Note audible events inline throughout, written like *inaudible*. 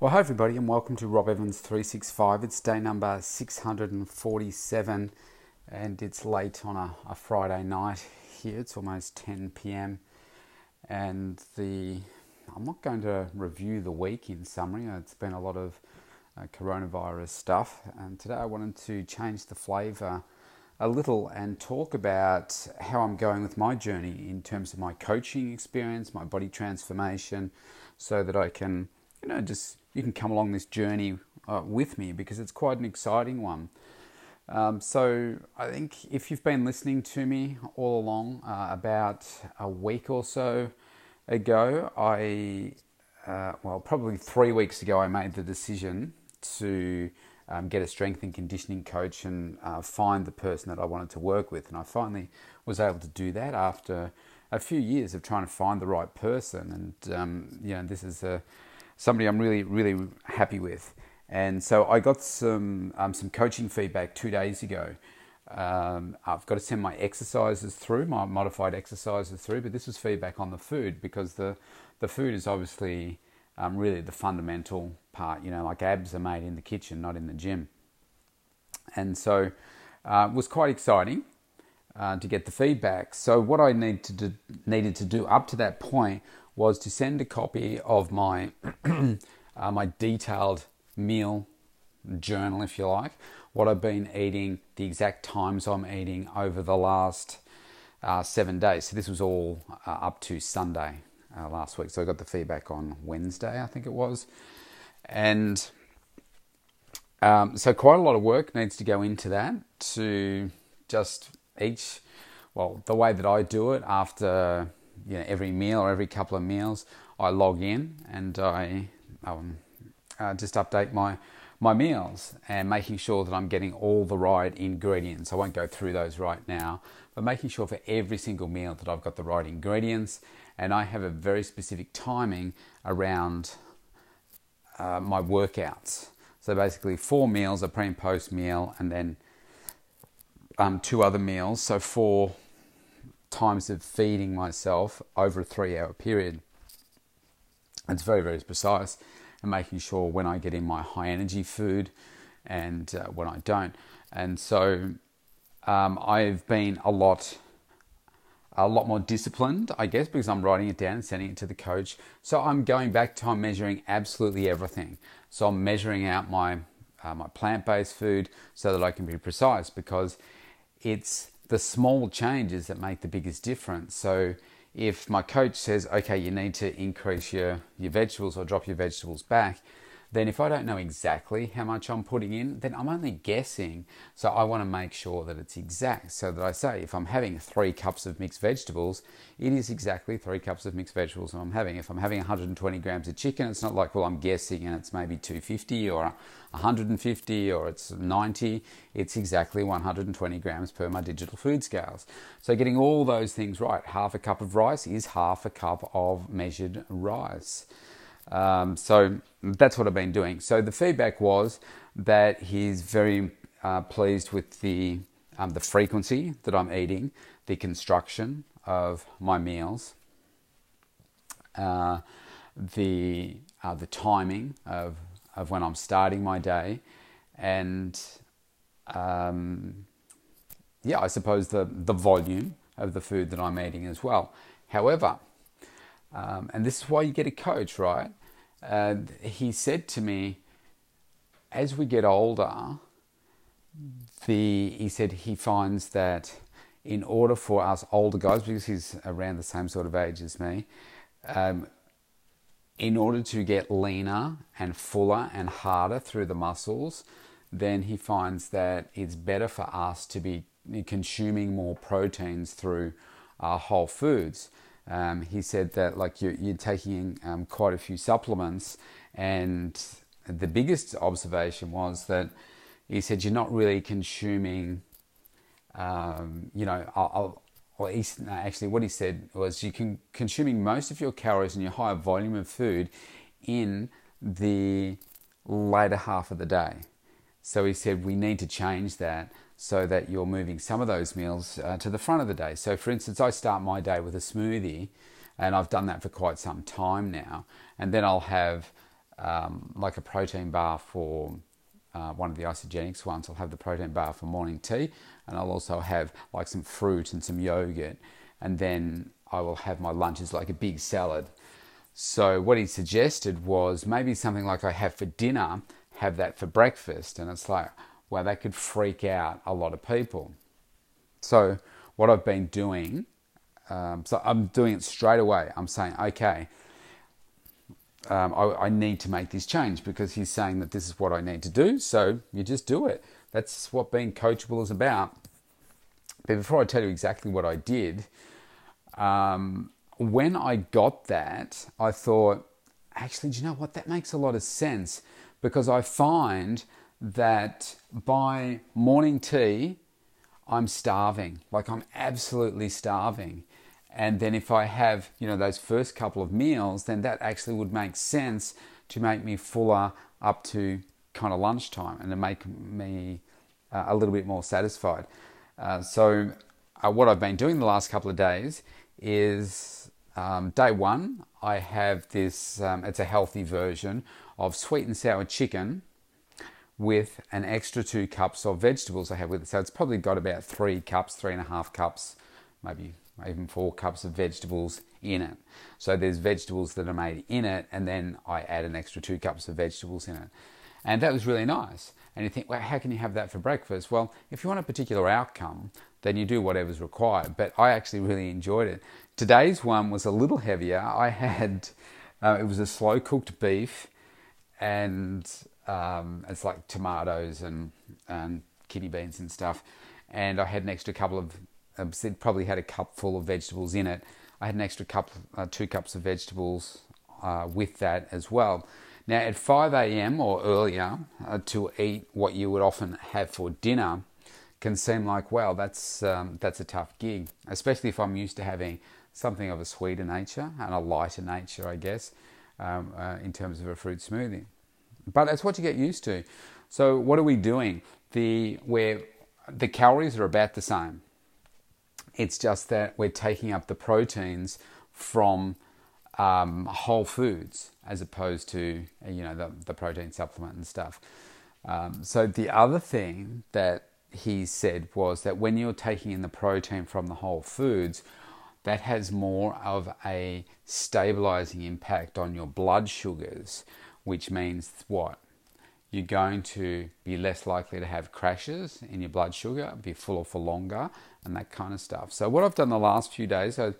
Well, hi everybody, and welcome to Rob Evans 365. It's day number 647, and it's late on a, a Friday night here. It's almost 10 p.m. And the I'm not going to review the week in summary. It's been a lot of uh, coronavirus stuff, and today I wanted to change the flavour a little and talk about how I'm going with my journey in terms of my coaching experience, my body transformation, so that I can, you know, just you can come along this journey uh, with me because it's quite an exciting one. Um, so I think if you've been listening to me all along, uh, about a week or so ago, I uh, well probably three weeks ago, I made the decision to um, get a strength and conditioning coach and uh, find the person that I wanted to work with, and I finally was able to do that after a few years of trying to find the right person. And um, you know, this is a somebody I'm really, really happy with. And so I got some um, some coaching feedback two days ago. Um, I've got to send my exercises through, my modified exercises through, but this was feedback on the food because the the food is obviously um, really the fundamental part. You know, like abs are made in the kitchen, not in the gym. And so uh, it was quite exciting uh, to get the feedback. So what I need to do, needed to do up to that point was to send a copy of my *clears throat* uh, my detailed meal journal, if you like, what I've been eating, the exact times I'm eating over the last uh, seven days. So this was all uh, up to Sunday uh, last week. So I got the feedback on Wednesday, I think it was, and um, so quite a lot of work needs to go into that to just each. Well, the way that I do it after you know, every meal or every couple of meals, I log in and I um, uh, just update my my meals and making sure that I'm getting all the right ingredients. I won't go through those right now, but making sure for every single meal that I've got the right ingredients and I have a very specific timing around uh, my workouts. So basically, four meals, a pre and post meal, and then um, two other meals. So four times of feeding myself over a three hour period. It's very, very precise and making sure when I get in my high energy food and uh, when I don't. And so um, I've been a lot a lot more disciplined, I guess, because I'm writing it down and sending it to the coach. So I'm going back to I'm measuring absolutely everything. So I'm measuring out my uh, my plant-based food so that I can be precise because it's the small changes that make the biggest difference. So if my coach says, okay, you need to increase your, your vegetables or drop your vegetables back, then if I don't know exactly how much I'm putting in, then I'm only guessing. So I want to make sure that it's exact so that I say if I'm having three cups of mixed vegetables, it is exactly three cups of mixed vegetables I'm having. If I'm having 120 grams of chicken, it's not like, well, I'm guessing and it's maybe 250 or 150 or it's 90. It's exactly 120 grams per my digital food scales. So getting all those things right, half a cup of rice is half a cup of measured rice. Um, so that's what I've been doing. So the feedback was that he's very uh, pleased with the um, the frequency that I'm eating, the construction of my meals, uh, the uh, the timing of of when I'm starting my day, and um, yeah, I suppose the the volume of the food that I'm eating as well. However, um, and this is why you get a coach, right? And he said to me, as we get older, the he said he finds that in order for us older guys, because he's around the same sort of age as me, um, in order to get leaner and fuller and harder through the muscles, then he finds that it's better for us to be consuming more proteins through our whole foods. Um, he said that like you're, you're taking um, quite a few supplements, and the biggest observation was that he said you're not really consuming. Um, you know, actually, what he said was you can consuming most of your calories and your higher volume of food in the later half of the day. So he said we need to change that so that you're moving some of those meals uh, to the front of the day. So, for instance, I start my day with a smoothie, and I've done that for quite some time now, and then I'll have um, like a protein bar for uh, one of the Isagenix ones. I'll have the protein bar for morning tea, and I'll also have like some fruit and some yogurt, and then I will have my lunches like a big salad. So what he suggested was maybe something like I have for dinner, have that for breakfast, and it's like, well, that could freak out a lot of people. So what I've been doing, um, so I'm doing it straight away. I'm saying, okay, um, I, I, need to make this change because he's saying that this is what I need to do. So you just do it. That's what being coachable is about. But before I tell you exactly what I did, um, when I got that, I thought, actually, do you know what? That makes a lot of sense because I find that by morning tea, I'm starving. Like I'm absolutely starving. And then if I have, you know, those first couple of meals, then that actually would make sense to make me fuller up to kind of lunchtime and to make me uh, a little bit more satisfied. Uh, so, uh, what I've been doing the last couple of days is um, day one, I have this, um, it's a healthy version of sweet and sour chicken with an extra two cups of vegetables I have with it. So, it's probably got about three cups, three and a half cups, maybe even four cups of vegetables in it. So there's vegetables that are made in it, and then I add an extra two cups of vegetables in it. And that was really nice. And you think, well, how can you have that for breakfast? Well, if you want a particular outcome, then you do whatever's required. But I actually really enjoyed it. Today's one was a little heavier. I had, uh, it was a slow cooked beef, and um, it's like tomatoes and, and kidney beans and stuff. And I had an extra couple of um, it probably had a cup full of vegetables in it. I had an extra cup, uh, two cups of vegetables uh, with that as well. Now, at 5 a.m. or earlier, uh, to eat what you would often have for dinner can seem like, well, that's, um, that's a tough gig, especially if I'm used to having something of a sweeter nature and a lighter nature, I guess, um, uh, in terms of a fruit smoothie. But that's what you get used to. So, what are we doing? The, where the calories are about the same. It's just that we're taking up the proteins from um, whole foods as opposed to you know the, the protein supplement and stuff. Um, so the other thing that he said was that when you're taking in the protein from the whole foods, that has more of a stabilizing impact on your blood sugars, which means what? You're going to be less likely to have crashes in your blood sugar, be fuller for longer, and that kind of stuff. So what I've done the last few days, I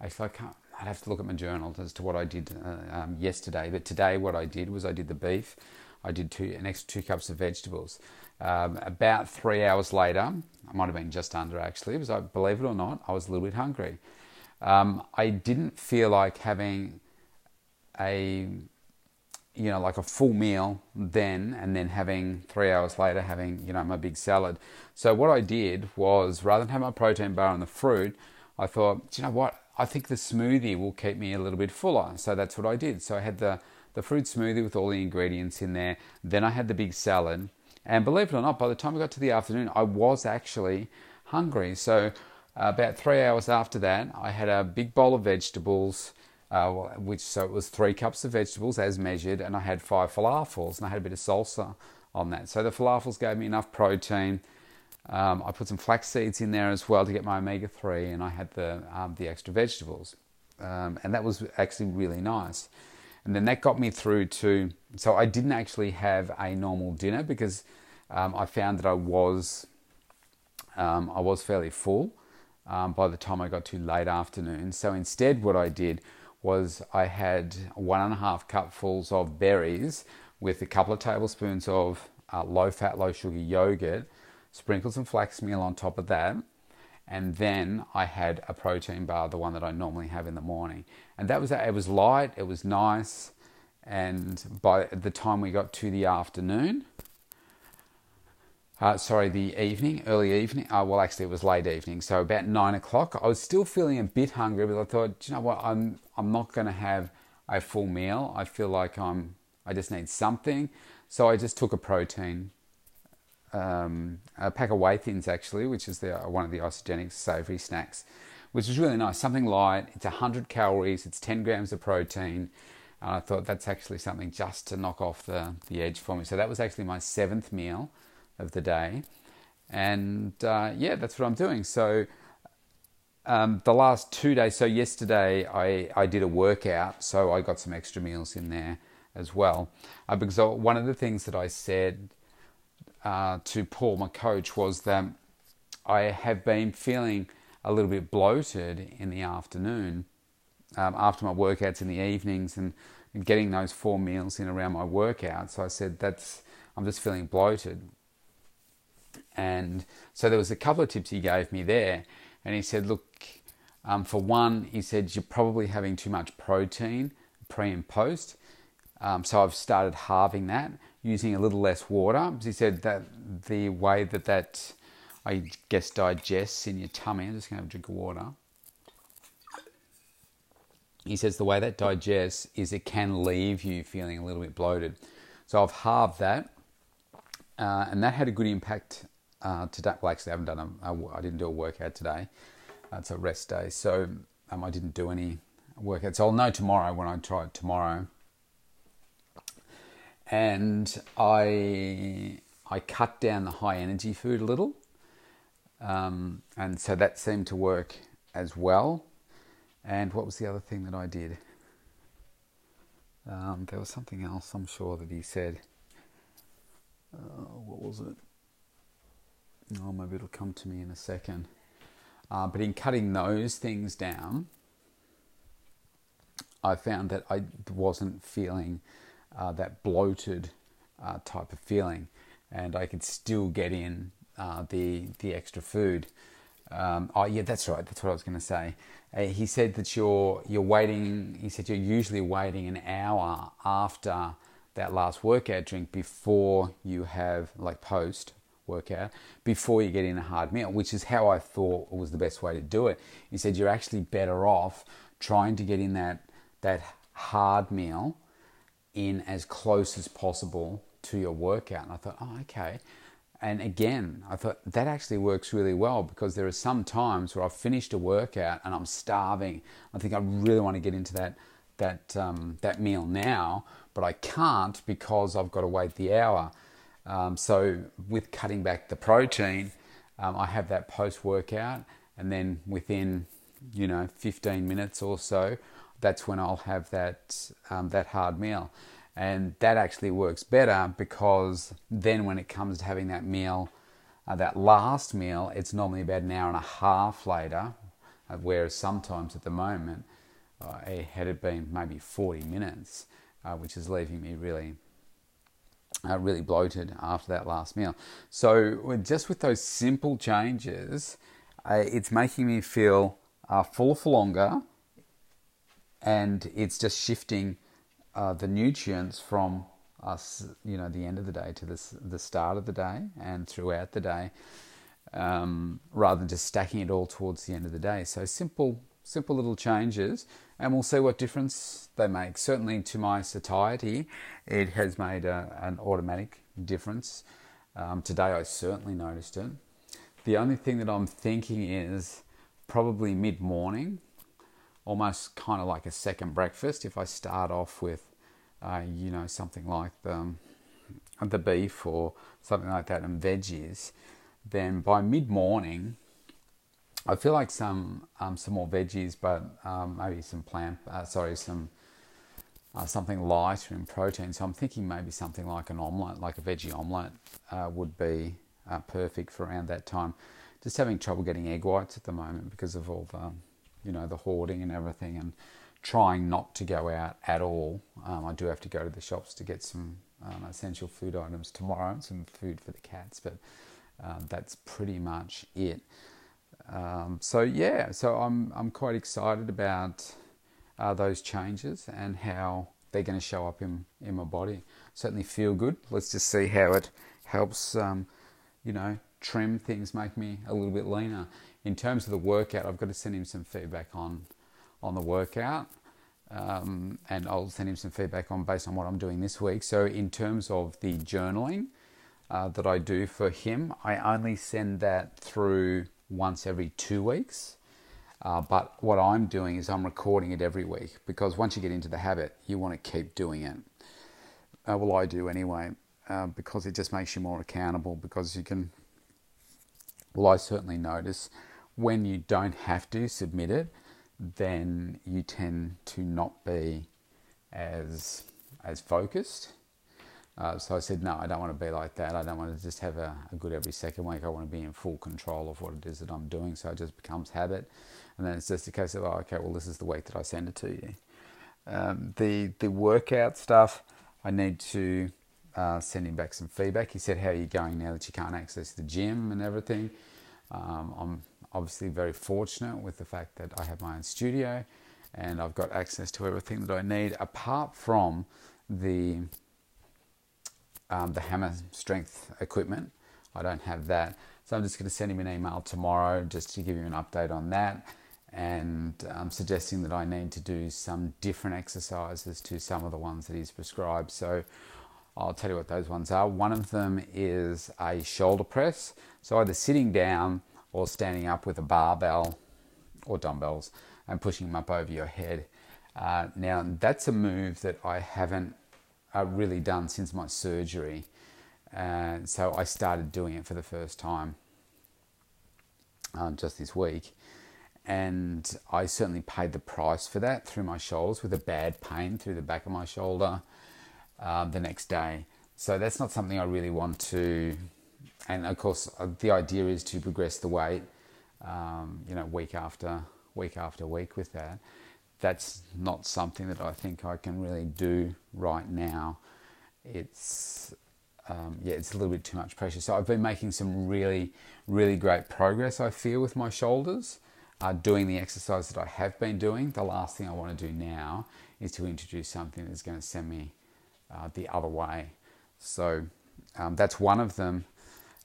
I can't. I'd have to look at my journal as to what I did uh, um, yesterday. But today, what I did was I did the beef. I did two, an extra two cups of vegetables. Um, about three hours later, I might have been just under actually, because I believe it or not, I was a little bit hungry. Um, I didn't feel like having a you know, like a full meal then, and then having three hours later having, you know, my big salad. So what I did was rather than have my protein bar and the fruit, I thought, you know what, I think the smoothie will keep me a little bit fuller. So that's what I did. So I had the, the fruit smoothie with all the ingredients in there. Then I had the big salad. And believe it or not, by the time I got to the afternoon, I was actually hungry. So uh, about three hours after that, I had a big bowl of vegetables, uh, which so it was three cups of vegetables as measured, and I had five falafels, and I had a bit of salsa on that. So the falafels gave me enough protein. Um, I put some flax seeds in there as well to get my omega three, and I had the um, the extra vegetables, um, and that was actually really nice. And then that got me through to so I didn't actually have a normal dinner because um, I found that I was um, I was fairly full um, by the time I got to late afternoon. So instead, what I did was I had one and a half cupfuls of berries with a couple of tablespoons of uh, low fat, low sugar yogurt, sprinkled some flax meal on top of that, and then I had a protein bar, the one that I normally have in the morning. And that was it was light, it was nice, and by the time we got to the afternoon, uh, sorry, the evening, early evening. Uh, well, actually, it was late evening, so about nine o'clock. I was still feeling a bit hungry, but I thought, you know what, I'm I'm not going to have a full meal. I feel like I'm I just need something, so I just took a protein, um, a pack of whey thins actually, which is the one of the Isagenix savoury snacks, which is really nice. Something light. It's hundred calories. It's ten grams of protein. And I thought that's actually something just to knock off the, the edge for me. So that was actually my seventh meal of the day. And uh, yeah, that's what I'm doing. So um, the last two days, so yesterday I, I did a workout, so I got some extra meals in there as well. Uh, because one of the things that I said uh, to Paul, my coach, was that I have been feeling a little bit bloated in the afternoon um, after my workouts in the evenings and, and, getting those four meals in around my workout. So I said, that's I'm just feeling bloated. And so there was a couple of tips he gave me there. And he said, look, um, for one, he said, you're probably having too much protein pre and post. Um, so I've started halving that, using a little less water. He said that the way that that, I guess, digests in your tummy, I'm just going to have a drink of water. He says the way that digests is it can leave you feeling a little bit bloated. So I've halved that, uh, and that had a good impact uh, today. Well, actually, I haven't done a, a, I didn't do a workout today. It's a rest day, so um, I didn't do any workouts. So I'll know tomorrow when I try it tomorrow and I I cut down the high energy food a little, um, and so that seemed to work as well. And what was the other thing that I did? Um, there was something else. I'm sure that he said. Uh, what was it? Oh, maybe it'll come to me in a second. Uh, but in cutting those things down, I found that I wasn't feeling uh, that bloated uh, type of feeling, and I could still get in uh, the the extra food. Um, oh yeah, that's right. That's what I was going to say. Uh, he said that you're you're waiting. He said you're usually waiting an hour after that last workout drink before you have like post workout before you get in a hard meal, which is how I thought was the best way to do it. He said you're actually better off trying to get in that that hard meal in as close as possible to your workout. And I thought, oh, okay. And again, I thought that actually works really well because there are some times where I've finished a workout and I'm starving. I think I really want to get into that that um, that meal now, but I can't because I've got to wait the hour. Um, so with cutting back the protein, um, I have that post workout, and then within you know 15 minutes or so, that's when I'll have that um, that hard meal, and that actually works better because then when it comes to having that meal, uh, that last meal, it's normally about an hour and a half later, whereas sometimes at the moment uh, it had it been maybe 40 minutes, uh, which is leaving me really. Uh, really bloated after that last meal. So, just with those simple changes, uh, it's making me feel full for longer, and it's just shifting uh, the nutrients from us, you know, the end of the day to the, the start of the day and throughout the day, um, rather than just stacking it all towards the end of the day. So simple, simple little changes, and we'll see what difference they make. Certainly, to my satiety, it has made a, an automatic difference. Um, today, I certainly noticed it. The only thing that I'm thinking is probably mid morning almost kind of like a second breakfast if I start off with, uh, you know, something like the, the beef or something like that and veggies, then by mid morning, I feel like some um, some more veggies, but um, maybe some plant, uh, sorry, some uh, something lighter in protein. So I'm thinking maybe something like an omelette, like a veggie omelette, uh, would be uh, perfect for around that time. Just having trouble getting egg whites at the moment because of all the you know, the hoarding and everything, and trying not to go out at all. Um, I do have to go to the shops to get some um, essential food items tomorrow, some food for the cats, but um, that's pretty much it. Um, so yeah, so I'm I'm quite excited about uh, those changes and how they're going to show up in in my body. Certainly feel good. Let's just see how it helps. Um, you know, trim things, make me a little bit leaner in terms of the workout, I've got to send him some feedback on on the workout, um, and I'll send him some feedback on based on what I'm doing this week. So in terms of the journaling uh, that I do for him, I only send that through once every two weeks. Uh, but what I'm doing is I'm recording it every week because once you get into the habit, you want to keep doing it. Uh, well, I do anyway, uh, because it just makes you more accountable. Because you can, well, I certainly notice when you don't have to submit it, then you tend to not be as as focused. Uh, so I said, no, I don't want to be like that. I don't want to just have a, a, good every second week. I want to be in full control of what it is that I'm doing. So it just becomes habit, and then it's just a case of, oh, okay, well, this is the week that I send it to you. Um, the the workout stuff, I need to uh, send him back some feedback. He said, how are you going now that you can't access the gym and everything? Um, I'm obviously very fortunate with the fact that I have my own studio and I've got access to everything that I need apart from the um, the hammer strength equipment. I don't have that. So I'm just going to send him an email tomorrow just to give him an update on that and um, suggesting that I need to do some different exercises to some of the ones that he's prescribed. So I'll tell you what those ones are. One of them is a shoulder press. So either sitting down or standing up with a barbell or dumbbells and pushing them up over your head. Uh, now, that's a move that I haven't uh, really done since my surgery. Uh, so I started doing it for the first time um, just this week. And I certainly paid the price for that through my shoulders with a bad pain through the back of my shoulder uh, the next day. So that's not something I really want to. And of course, uh, the idea is to progress the weight, um, you know, week after week after week with that. That's not something that I think I can really do right now. It's um, yeah, it's a little bit too much pressure. So I've been making some really, really great progress. I feel with my shoulders, uh, doing the exercise that I have been doing. The last thing I want to do now is to introduce something that's going to send me uh, the other way. So um, that's one of them.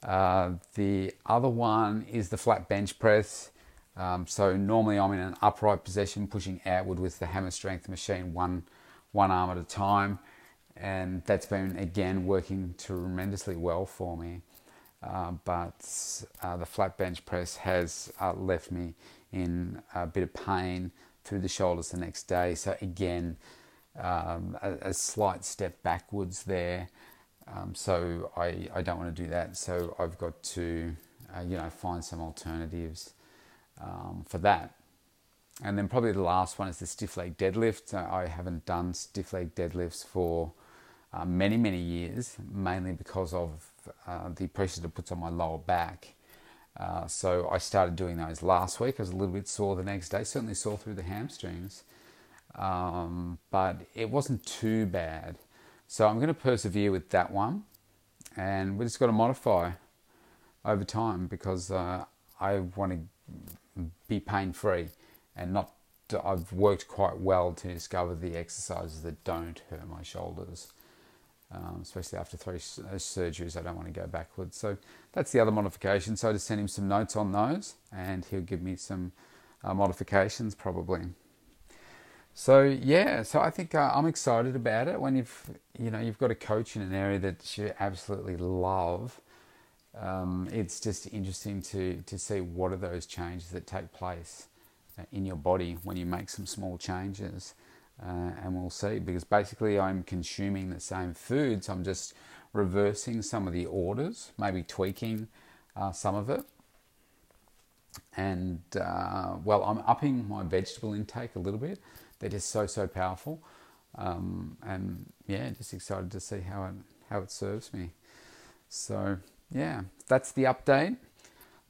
Uh, the other one is the flat bench press. Um, so normally I'm in an upright position, pushing outward with the hammer strength machine, one one arm at a time, and that's been again working tremendously well for me. Uh, but uh, the flat bench press has uh, left me in a bit of pain through the shoulders the next day. So again, um, a, a, slight step backwards there. Um, so I, I don't want to do that. So I've got to uh, you know find some alternatives um, for that. And then probably the last one is the stiff leg deadlift. Uh, I haven't done stiff leg deadlifts for uh, many, many years, mainly because of uh, the pressure it puts on my lower back. Uh, so I started doing those last week. I was a little bit sore the next day, certainly sore through the hamstrings, um, but it wasn't too bad. So I'm going to persevere with that one, and we just got to modify over time because uh, I want to be pain free and not I've worked quite well to discover the exercises that don't hurt my shoulders, um, especially after three uh, surgeries. I don't want to go backwards. So that's the other modification. So I just send him some notes on those, and he'll give me some uh, modifications probably. So yeah, so I think uh, I'm excited about it. When you've you know you've got a coach in an area that you absolutely love, um, it's just interesting to, to see what are those changes that take place uh, in your body when you make some small changes. Uh, and we'll see because basically I'm consuming the same foods, I'm just reversing some of the orders, maybe tweaking uh, some of it. And uh, well, I'm upping my vegetable intake a little bit. They're just so, so powerful. Um, and yeah, just excited to see how it, how it serves me. So yeah, that's the update.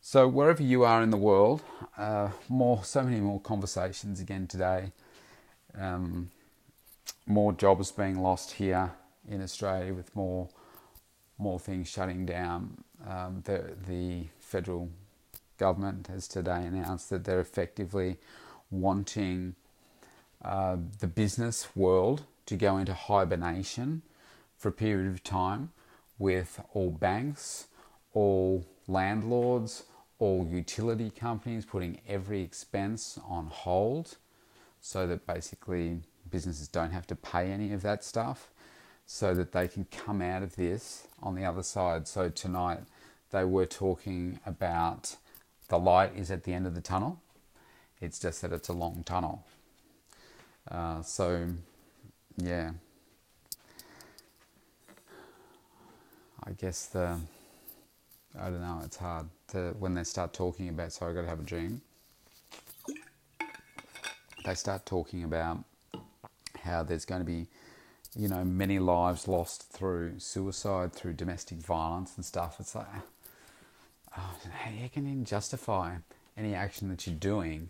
So wherever you are in the world, uh, more, so many more conversations again today. Um, more jobs being lost here in Australia with more, more things shutting down. Um, the the federal government has today announced that they're effectively wanting uh, the business world to go into hibernation for a period of time with all banks all landlords, all utility companies putting every expense on hold so that basically businesses don't have to pay any of that stuff so that they can come out of this on the other side. So tonight they were talking about the light is at the end of the tunnel. It's just that it's a long tunnel. Uh, so, yeah. I guess the I don't know. It's hard to when they start talking about. So I got to have a drink. They start talking about how there's going to be, you know, many lives lost through suicide, through domestic violence and stuff. It's like, oh, how you can even justify any action that you're doing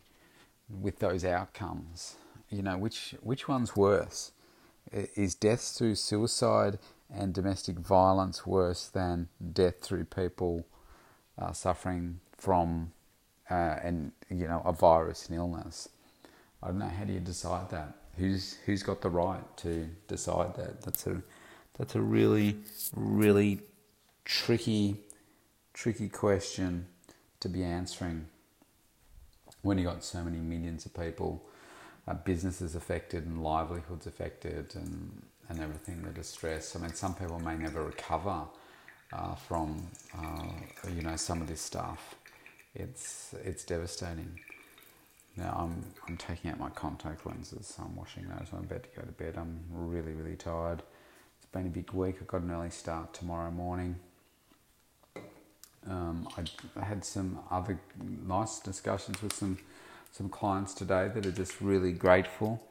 with those outcomes? You know, which which one's worse? Is death through suicide and domestic violence worse than death through people uh, suffering from uh, and you know a virus and illness? I don't know. How do you decide that? Who's who's got the right to decide that? That's a that's a really really tricky tricky question to be answering when you got so many millions of people, uh, businesses affected and livelihoods affected and and everything the distress. I mean, some people may never recover uh, from uh, you know some of this stuff. It's it's devastating. Now I'm I'm taking out my contact lenses. So I'm washing those. I'm about to go to bed. I'm really really tired. It's been a big week. I've got an early start tomorrow morning. Um, I had some other nice discussions with some some clients today that are just really grateful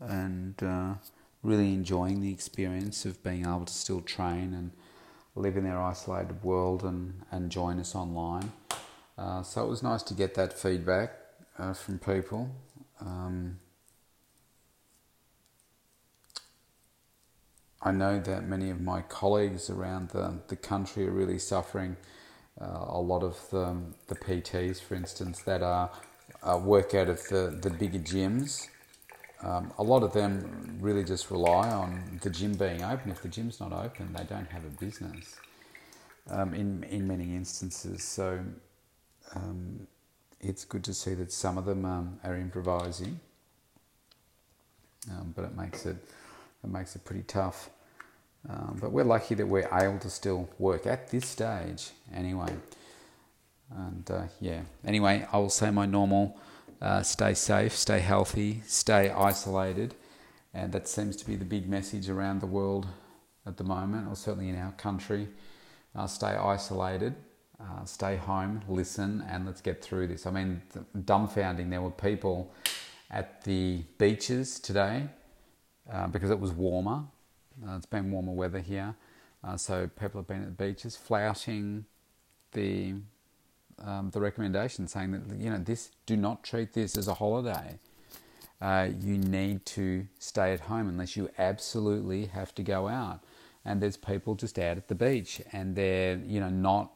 and uh, really enjoying the experience of being able to still train and live in their isolated world and, and join us online. Uh, so it was nice to get that feedback uh, from people. Um, I know that many of my colleagues around the, the country are really suffering. Uh, a lot of the, the PTs, for instance, that are uh, work out of the, the bigger gyms, um, a lot of them really just rely on the gym being open. If the gym's not open, they don't have a business um, in, in many instances. So um, it's good to see that some of them um, are improvising, um, but it makes it it makes it pretty tough. Um, but we're lucky that we're able to still work at this stage anyway. And uh, yeah, anyway, I will say my normal uh, stay safe, stay healthy, stay isolated. And that seems to be the big message around the world at the moment, or certainly in our country. Uh, stay isolated, uh, stay home, listen, and let's get through this. I mean, dumbfounding, there were people at the beaches today uh, because it was warmer. Uh, it's been warmer weather here. Uh, so people have been at the beaches flouting the um, the recommendation saying that you know this do not treat this as a holiday. Uh, you need to stay at home unless you absolutely have to go out. And there's people just out at the beach and they're you know not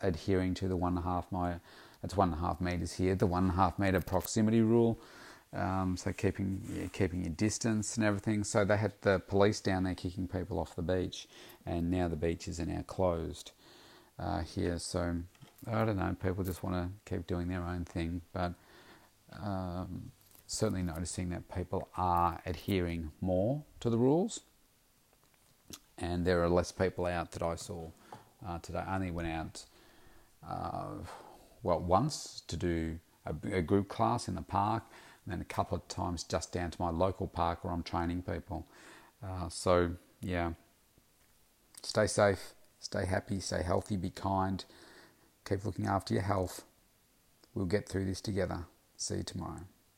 adhering to the one and a half mile. That's one and a half meters here. The one and a half meter proximity rule. Um, so keeping yeah, keeping your distance and everything. So they had the police down there kicking people off the beach, and now the beaches are now closed uh, here. So I don't know, people just want to keep doing their own thing, but um, certainly noticing that people are adhering more to the rules, and there are less people out that I saw uh, today. I only went out, uh, well, once to do a, a, group class in the park, and then a couple of times just down to my local park where I'm training people. Uh, so, yeah, stay safe, stay happy, stay healthy, be kind. Keep looking after your health. We'll get through this together. See you tomorrow.